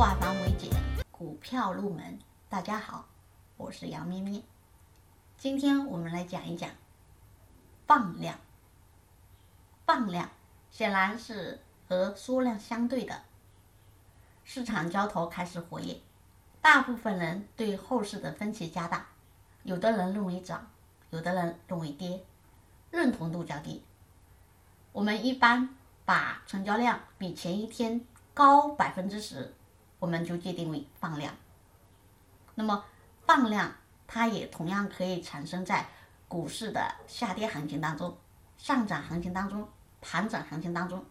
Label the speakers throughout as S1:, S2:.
S1: 化繁为简，股票入门。大家好，我是杨咩咩。今天我们来讲一讲放量。放量显然是和缩量相对的。市场交投开始活跃，大部分人对后市的分歧加大，有的人认为涨，有的人认为跌，认同度较低。我们一般把成交量比前一天高百分之十，我们就界定为放量。那么放量，它也同样可以产生在股市的下跌行情当中、上涨行情当中、盘整行情当中，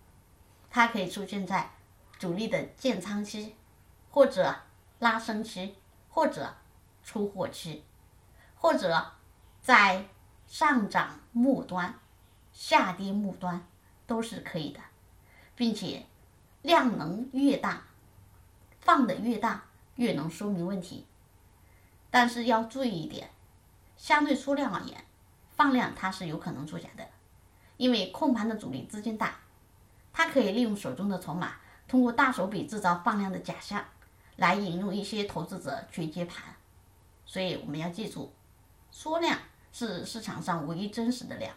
S1: 它可以出现在主力的建仓期，或者拉升期，或者出货期，或者在上涨末端、下跌末端。都是可以的，并且量能越大，放的越大，越能说明问题。但是要注意一点，相对缩量而言，放量它是有可能作假的，因为控盘的主力资金大，它可以利用手中的筹码，通过大手笔制造放量的假象，来引入一些投资者去接盘。所以我们要记住，缩量是市场上唯一真实的量。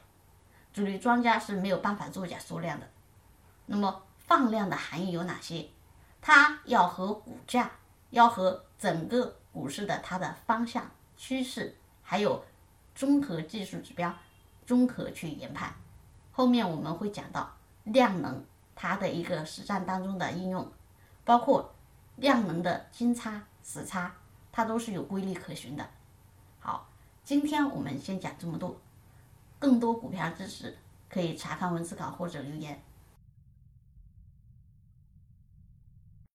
S1: 主力庄家是没有办法作假缩量的。那么放量的含义有哪些？它要和股价，要和整个股市的它的方向、趋势，还有综合技术指标综合去研判。后面我们会讲到量能它的一个实战当中的应用，包括量能的金叉、死叉，它都是有规律可循的。好，今天我们先讲这么多。更多股票知识，可以查看文字稿或者留言。